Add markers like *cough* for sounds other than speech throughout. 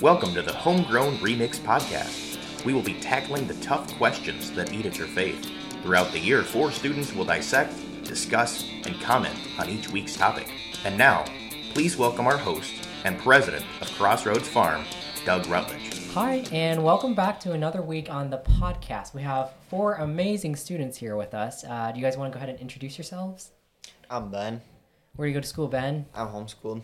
Welcome to the Homegrown Remix Podcast. We will be tackling the tough questions that eat at your faith. Throughout the year, four students will dissect, discuss, and comment on each week's topic. And now, please welcome our host and president of Crossroads Farm, Doug Rutledge. Hi, and welcome back to another week on the podcast. We have four amazing students here with us. Uh, do you guys want to go ahead and introduce yourselves? I'm Ben. Where do you go to school, Ben? I'm homeschooled.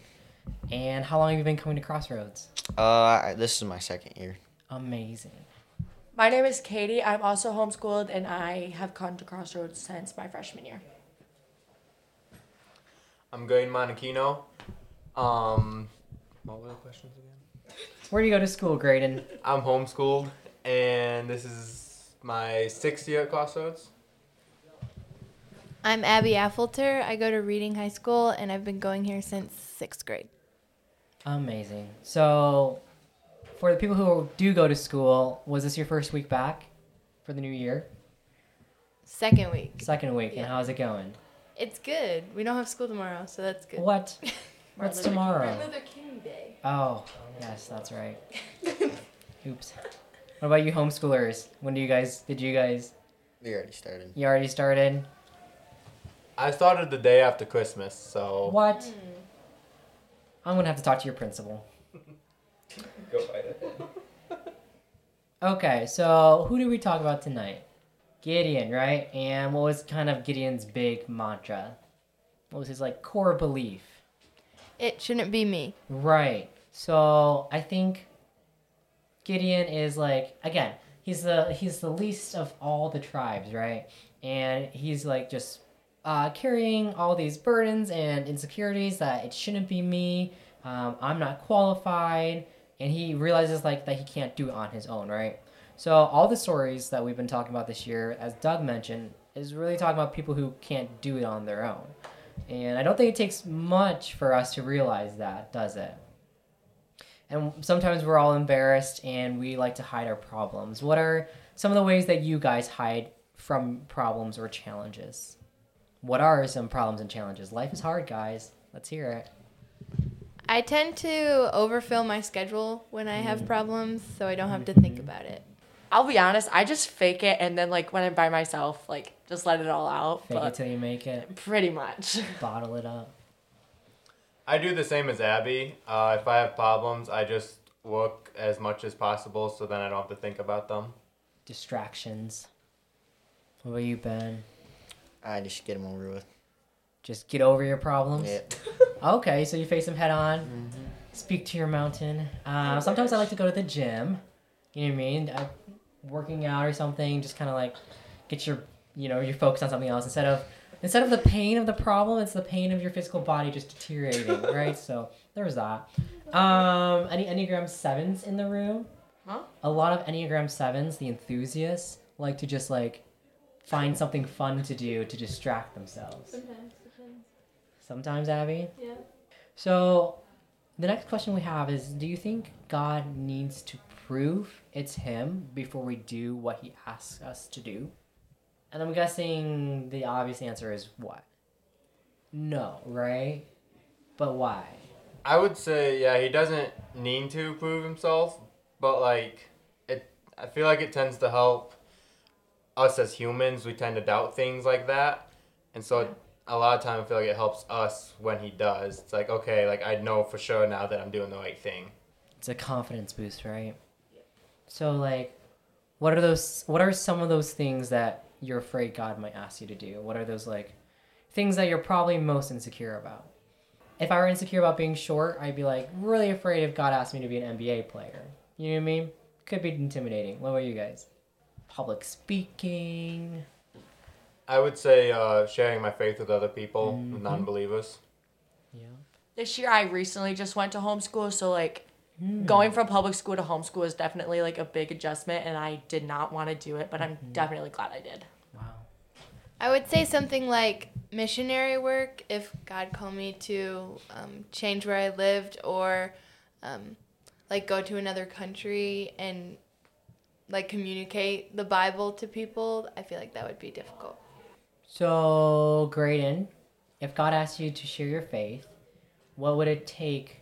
And how long have you been coming to Crossroads? Uh, this is my second year. Amazing. My name is Katie. I'm also homeschooled and I have come to Crossroads since my freshman year. I'm going Monachino. Um, what were the questions again? Where do you go to school, Graydon? I'm homeschooled, and this is my sixth year at Crossroads. I'm Abby Affelter. I go to Reading High School and I've been going here since sixth grade. Amazing. So, for the people who do go to school, was this your first week back for the new year? Second week. Second week, and how's it going? It's good. We don't have school tomorrow, so that's good. What? *laughs* What's tomorrow? Luther King Day. Oh, yes, that's right. *laughs* Oops. What about you homeschoolers? When do you guys, did you guys, We already started. you already started? I started the day after Christmas, so What? Hmm. I'm gonna have to talk to your principal. *laughs* go fight it. Okay, so who did we talk about tonight? Gideon, right? And what was kind of Gideon's big mantra? What was his like core belief? It shouldn't be me. Right. So I think Gideon is like again, he's the he's the least of all the tribes, right? And he's like just uh, carrying all these burdens and insecurities that it shouldn't be me. Um, I'm not qualified, and he realizes like that he can't do it on his own, right? So all the stories that we've been talking about this year, as Doug mentioned, is really talking about people who can't do it on their own. And I don't think it takes much for us to realize that, does it? And sometimes we're all embarrassed and we like to hide our problems. What are some of the ways that you guys hide from problems or challenges? What are some problems and challenges? Life is hard, guys. Let's hear it. I tend to overfill my schedule when I have problems, so I don't have to think about it. I'll be honest, I just fake it and then like when I'm by myself, like just let it all out. Fake it but till you make it. pretty much. *laughs* Bottle it up. I do the same as Abby. Uh, if I have problems, I just work as much as possible, so then I don't have to think about them. Distractions. What about you, Ben? I just get them over with. Just get over your problems. Yeah. *laughs* Okay, so you face them head on. Speak to your mountain. Uh, sometimes I like to go to the gym. You know what I mean? Uh, working out or something. Just kind of like get your, you know, your focus on something else instead of instead of the pain of the problem. It's the pain of your physical body just deteriorating, *laughs* right? So there's that. Um, any Enneagram sevens in the room? Huh? A lot of Enneagram sevens, the enthusiasts, like to just like find something fun to do to distract themselves. Sometimes, depends. Sometimes, Abby. Yeah. So, the next question we have is Do you think God needs to prove it's Him before we do what He asks us to do? And I'm guessing the obvious answer is what? No, right? But why? I would say, yeah, he doesn't need to prove himself, but like it, I feel like it tends to help us as humans. We tend to doubt things like that, and so a lot of time I feel like it helps us when he does. It's like okay, like I know for sure now that I'm doing the right thing. It's a confidence boost, right? So, like, what are those? What are some of those things that you're afraid God might ask you to do? What are those like things that you're probably most insecure about? If I were insecure about being short, I'd be like really afraid if God asked me to be an NBA player. You know what I mean? Could be intimidating. What about you guys? Public speaking. I would say uh, sharing my faith with other people, Mhm. non-believers. Yeah. this year I recently just went to homeschool, so like Hmm. going from public school to homeschool is definitely like a big adjustment and I did not want to do it, but I'm definitely glad I did. Wow. I would say something like missionary work if God called me to um, change where I lived or um, like go to another country and like communicate the Bible to people. I feel like that would be difficult. So, Graydon, if God asked you to share your faith, what would it take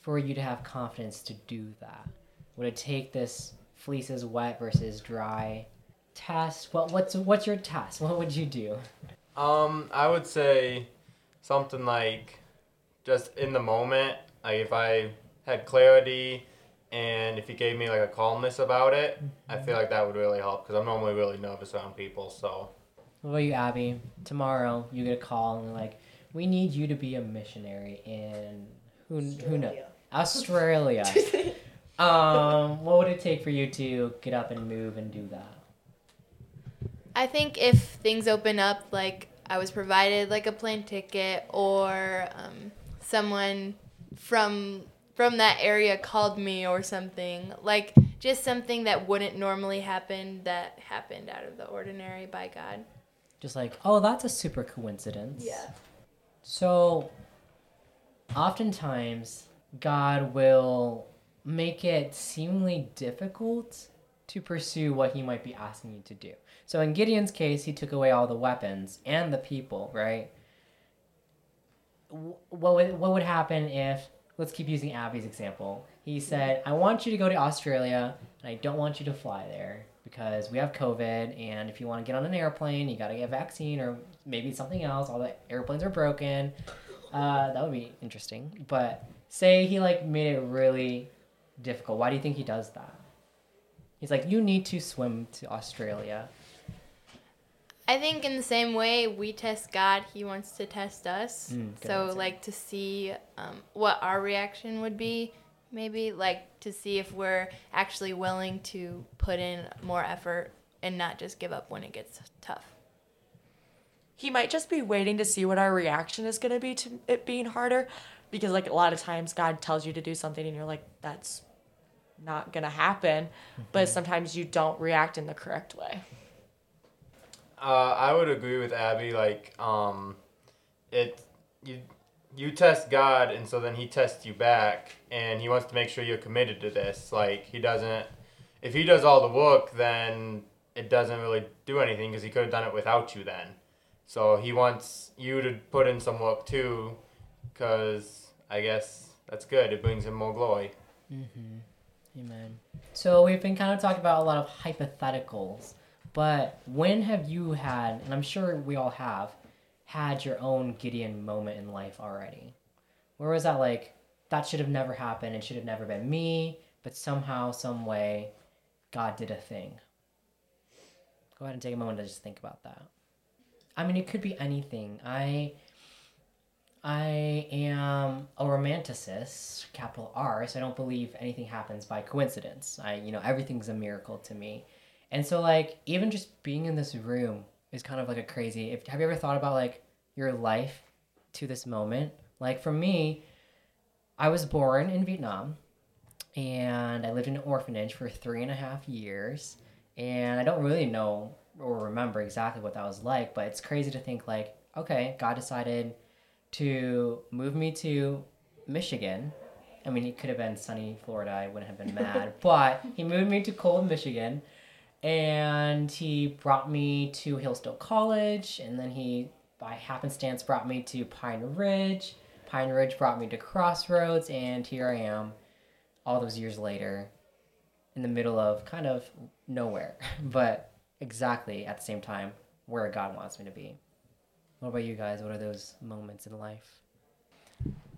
for you to have confidence to do that? Would it take this fleeces wet versus dry test? What what's what's your test? *laughs* What would you do? Um, I would say something like just in the moment. Like if I had clarity and if you gave me like a calmness about it, I feel like that would really help because I'm normally really nervous around people. So What about you, Abby? Tomorrow you get a call and like, "We need you to be a missionary in who who knows Australia." *laughs* um, what would it take for you to get up and move and do that? I think if things open up, like I was provided like a plane ticket or um, someone from from that area called me or something, like just something that wouldn't normally happen that happened out of the ordinary by God. Just like, oh, that's a super coincidence. Yeah. So, oftentimes, God will make it seemingly difficult to pursue what he might be asking you to do. So, in Gideon's case, he took away all the weapons and the people, right? What would, what would happen if, let's keep using Abby's example. He said, I want you to go to Australia, and I don't want you to fly there because we have COVID, and if you want to get on an airplane, you got to get a vaccine or maybe something else. All the airplanes are broken. Uh, that would be interesting. But say he like made it really difficult. Why do you think he does that? He's like, you need to swim to Australia. I think in the same way we test God, He wants to test us. Mm, good so like to see um, what our reaction would be, maybe like to see if we're actually willing to put in more effort and not just give up when it gets tough. he might just be waiting to see what our reaction is going to be to it being harder because like a lot of times god tells you to do something and you're like that's not going to happen but sometimes you don't react in the correct way Uh, I would agree with Abby. Like, um, it you you test God, and so then He tests you back, and He wants to make sure you're committed to this. Like, He doesn't. If He does all the work, then it doesn't really do anything because He could have done it without you. Then, so He wants you to put in some work too, because I guess that's good. It brings Him more glory. Amen. So we've been kind of talking about a lot of hypotheticals, but when have you had, and I'm sure we all have, had your own Gideon moment in life already? Where was that like, that should have never happened, it should have never been me, but somehow, some way, God did a thing? Go ahead and take a moment to just think about that. I mean, it could be anything. I I am a romanticist, capital R, so I don't believe anything happens by coincidence. I, you know, everything's a miracle to me. And so like even just being in this room is kind of like a crazy. If have you ever thought about like your life to this moment? Like for me, I was born in Vietnam and I lived in an orphanage for three and a half years. And I don't really know or remember exactly what that was like, but it's crazy to think like, okay, God decided to move me to Michigan. I mean, it could have been sunny Florida. I wouldn't have been *laughs* mad. but he moved me to cold Michigan. And he brought me to Hillsdale College. And then he, by happenstance, brought me to Pine Ridge. Pine Ridge brought me to Crossroads. And here I am, all those years later, in the middle of kind of nowhere. *laughs* but exactly at the same time where God wants me to be. What about you guys? What are those moments in life?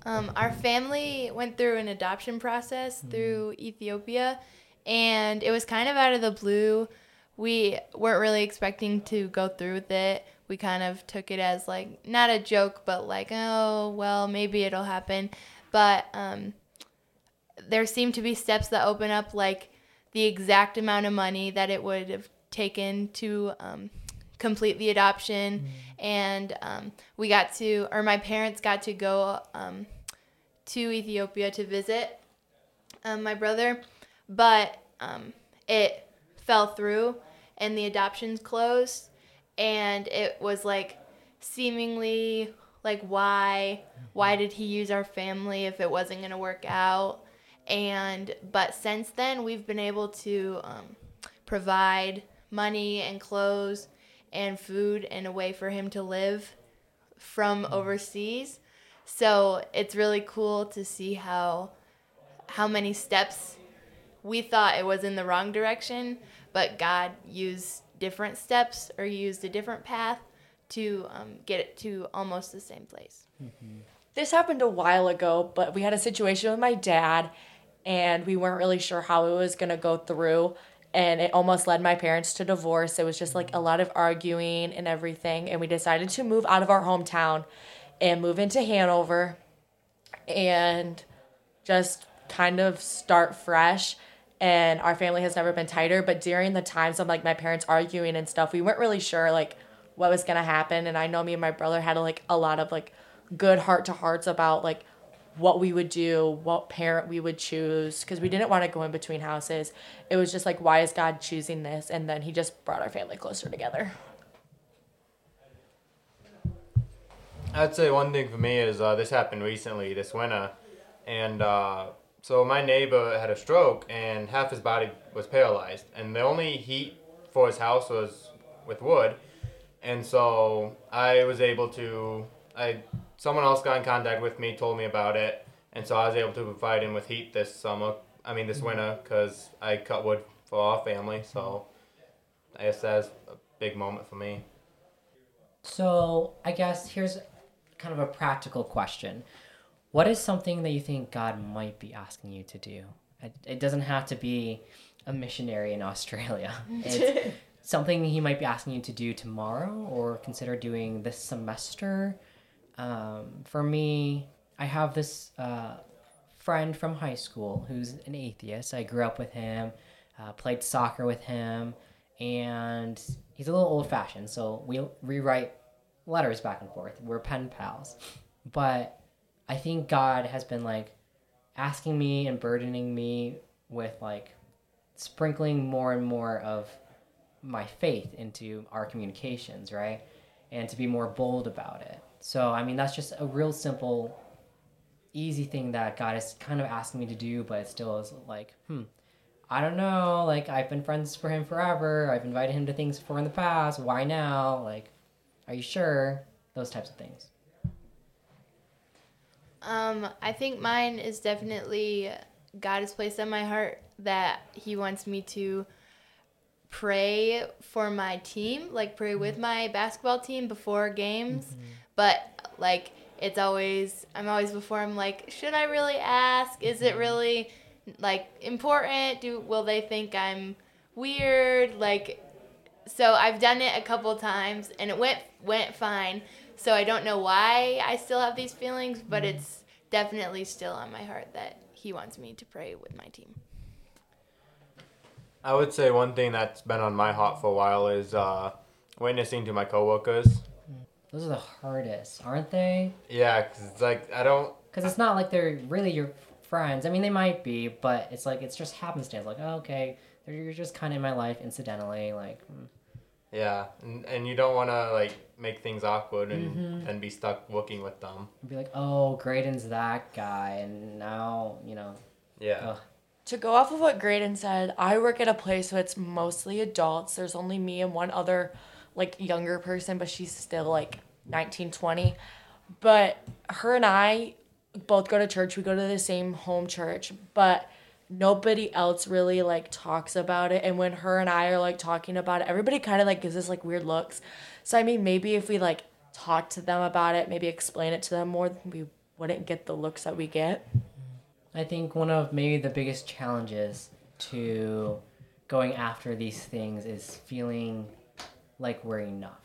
Um, our family went through an adoption process through Ethiopia, and it was kind of out of the blue. We weren't really expecting to go through with it. We kind of took it as like not a joke, but like, oh, well, maybe it'll happen. But um, there seemed to be steps that open up, like the exact amount of money that it would have taken to um, complete the adoption. And um, we got to, or my parents got to go um, to Ethiopia to visit um, my brother, but um, it fell through and the adoptions closed. And it was like seemingly like why why did he use our family if it wasn't going to work out and but since then we've been able to um, provide money and clothes and food and a way for him to live from overseas so it's really cool to see how how many steps we thought it was in the wrong direction, but God used different steps or used a different path to um, get it to almost the same place. This happened a while ago, but we had a situation with my dad, and we weren't really sure how it was going to go through. And it almost led my parents to divorce. It was just like a lot of arguing and everything. And we decided to move out of our hometown and move into Hanover and just kind of start fresh. And our family has never been tighter. But during the times of like my parents arguing and stuff, we weren't really sure like what was gonna happen. And I know me and my brother had like a lot of like good heart to hearts about like what we would do, what parent we would choose, because we didn't want to go in between houses. It was just like, why is God choosing this? And then He just brought our family closer together. I'd say one thing for me is uh, this happened recently this winter, and uh, so my neighbor had a stroke and half his body was paralyzed, and the only heat for his house was with wood, and so I was able to I someone else got in contact with me, told me about it, and so I was able to provide him with heat this summer. I mean this mm-hmm. winter because I cut wood for our family, so I guess that's a big moment for me. So I guess here's kind of a practical question. What is something that you think God might be asking you to do? It, it doesn't have to be a missionary in *laughs* Australia. It's *laughs* something he might be asking you to do tomorrow or consider doing this semester. Um, for me, I have this uh, friend from high school who's an atheist. I grew up with him, uh, played soccer with him, and he's a little old fashioned. So we rewrite letters back and forth. We're pen pals. But I think God has been like asking me and burdening me with like sprinkling more and more of my faith into our communications, right? And to be more bold about it. So, I mean, that's just a real simple, easy thing that God is kind of asking me to do, but it still is like, hmm, I don't know. Like, I've been friends for him forever. I've invited him to things before in the past. Why now? Like, are you sure? Those types of things. Um, I think mine is definitely God has placed on my heart that He wants me to pray for my team, like pray mm-hmm. with my basketball team before games. Mm-hmm. But like it's always I'm always before I'm like, should I really ask? Is it mm-hmm. really like important? Do will they think I'm weird? Like so I've done it a couple times and it went went fine. So I don't know why I still have these feelings, but it's definitely still on my heart that he wants me to pray with my team. I would say one thing that's been on my heart for a while is uh, witnessing to my coworkers. Those are the hardest, aren't they? Yeah, cause it's like I don't. Because it's not like they're really your friends. I mean, they might be, but it's like it's just happenstance. Like, oh, okay, they're you're just kind of in my life incidentally. Like, mm. Yeah, and, and you don't want to like make things awkward and, mm-hmm. and be stuck working with them. be like, oh, Graydon's that guy, and now you know. Yeah. Ugh. To go off of what Graydon said, I work at a place where it's mostly adults. There's only me and one other like younger person, but she's still like 19, 20. But her and I both go to church. We go to the same home church, but nobody else really like talks about it. And when her and I are like talking about it, everybody kind of like gives us like weird looks. So I mean, maybe if we like talk to them about it, maybe explain it to them more, we wouldn't get the looks that we get. I think one of maybe the biggest challenges to going after these things is feeling like we're enough.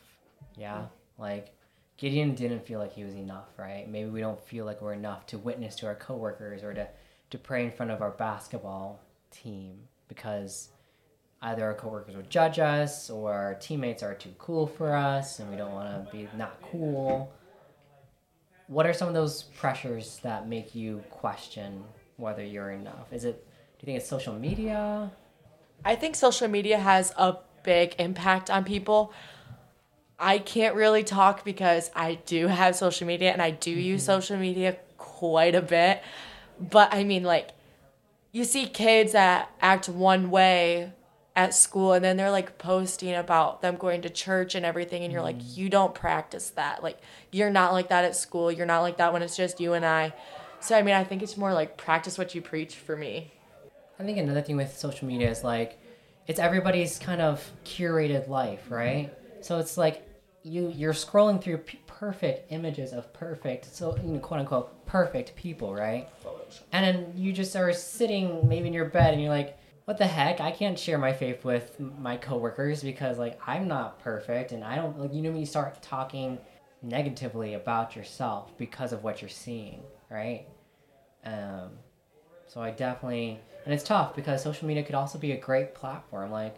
Yeah? Like Gideon didn't feel like he was enough, right? Maybe we don't feel like we're enough to witness to our coworkers or to, to pray in front of our basketball team because either our coworkers would judge us or our teammates are too cool for us and we don't want to be not cool. What are some of those pressures that make you question whether you're enough? Is it do you think it's social media? I think social media has a big impact on people. I can't really talk because I do have social media and I do use mm-hmm. social media quite a bit. But I mean, like, you see kids that act one way at school and then they're like posting about them going to church and everything, and you're like, mm. you don't practice that. Like, you're not like that at school. You're not like that when it's just you and I. So I mean, I think it's more like practice what you preach for me. I think another thing with social media is like it's everybody's kind of curated life, right? So it's like you you're scrolling through perfect images of perfect, so you know, quote unquote perfect people, right? And then you just are sitting maybe in your bed and you're like, what the heck? I can't share my faith with my coworkers because like I'm not perfect and I don't like you know when you start talking negatively about yourself because of what you're seeing, right? Um, so I definitely, and it's tough because social media could also be a great platform. Like,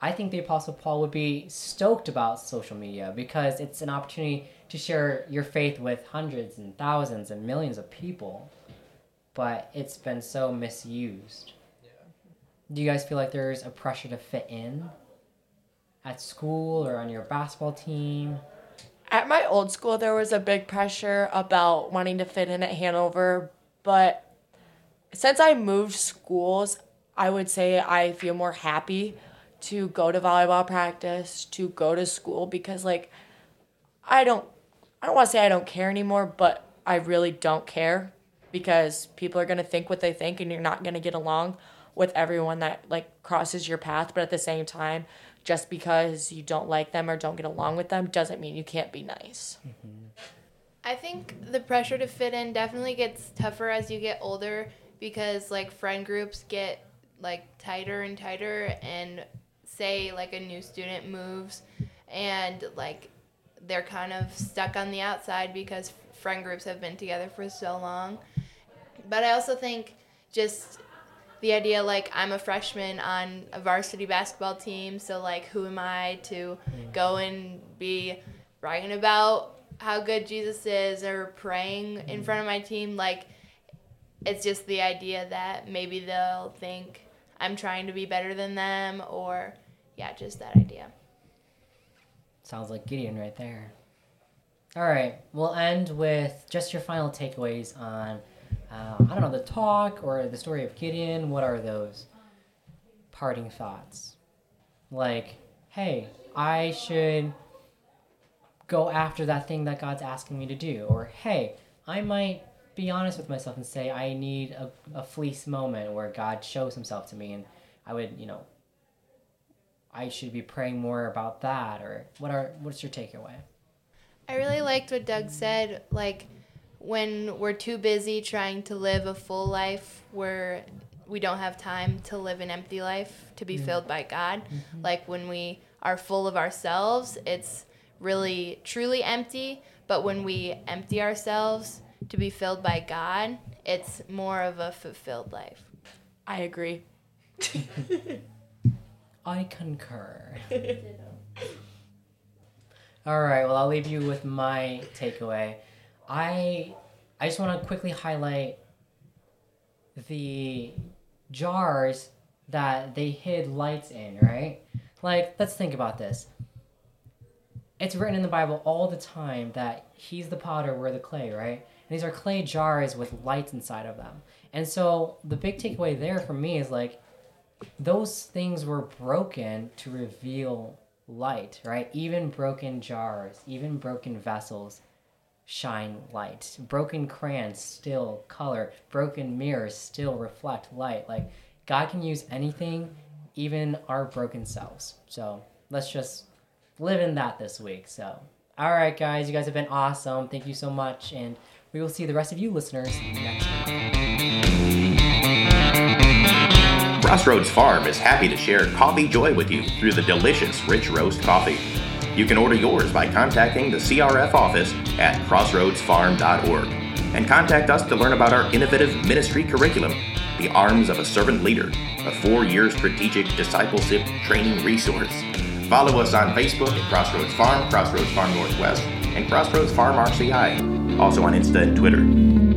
I think the Apostle Paul would be stoked about social media because it's an opportunity to share your faith with hundreds and thousands and millions of people. But it's been so misused. Do you guys feel like there's a pressure to fit in at school or on your basketball team? At my old school, there was a big pressure about wanting to fit in at Hanover, but since I moved schools, I would say I feel more happy to go to volleyball practice, to go to school because like I don't I don't want to say I don't care anymore, but I really don't care because people are going to think what they think and you're not going to get along with everyone that like crosses your path, but at the same time, just because you don't like them or don't get along with them doesn't mean you can't be nice. I think the pressure to fit in definitely gets tougher as you get older because like friend groups get like tighter and tighter and say like a new student moves and like they're kind of stuck on the outside because friend groups have been together for so long. But I also think just the idea like I'm a freshman on a varsity basketball team, so like who am I to mm. go and be bragging about how good Jesus is or praying in mm. front of my team? Like it's just the idea that maybe they'll think I'm trying to be better than them or yeah, just that idea. Sounds like Gideon right there. All right, we'll end with just your final takeaways on, uh, I don't know, the talk or the story of Gideon. What are those parting thoughts? Like, hey, I should go after that thing that God's asking me to do. Or, hey, I might be honest with myself and say I need a, a fleece moment where God shows himself to me and I would, you know, I should be praying more about that or what are what's your takeaway? I really liked what Doug said. Like, when we're too busy trying to live a full life, where we don't have time to live an empty life to be mm-hmm. filled by God. Mm-hmm. Like, when we are full of ourselves, it's really truly empty. But when we empty ourselves to be filled by God, it's more of a fulfilled life. I agree. *laughs* I concur. *laughs* All right, well, I'll leave you with my takeaway. I I just want to quickly highlight the jars that they hid lights in, right? Like, let's think about this. It's written in the Bible all the time that he's the potter, we're the clay, right? And these are clay jars with lights inside of them. And so the big takeaway there for me is like those things were broken to reveal light, right? Even broken jars, even broken vessels shine light. Broken crayons still color. Broken mirrors still reflect light. Like God can use anything, even our broken selves. So let's just live in that this week. So, all right, guys, you guys have been awesome. Thank you so much. And we will see the rest of you listeners next week. Crossroads Farm is happy to share coffee joy with you through the delicious Rich Roast coffee. You can order yours by contacting the CRF office at crossroadsfarm.org and contact us to learn about our innovative ministry curriculum, The Arms of a Servant Leader, a four year strategic discipleship training resource. Follow us on Facebook at Crossroads Farm, Crossroads Farm Northwest, and Crossroads Farm RCI, also on Insta and Twitter.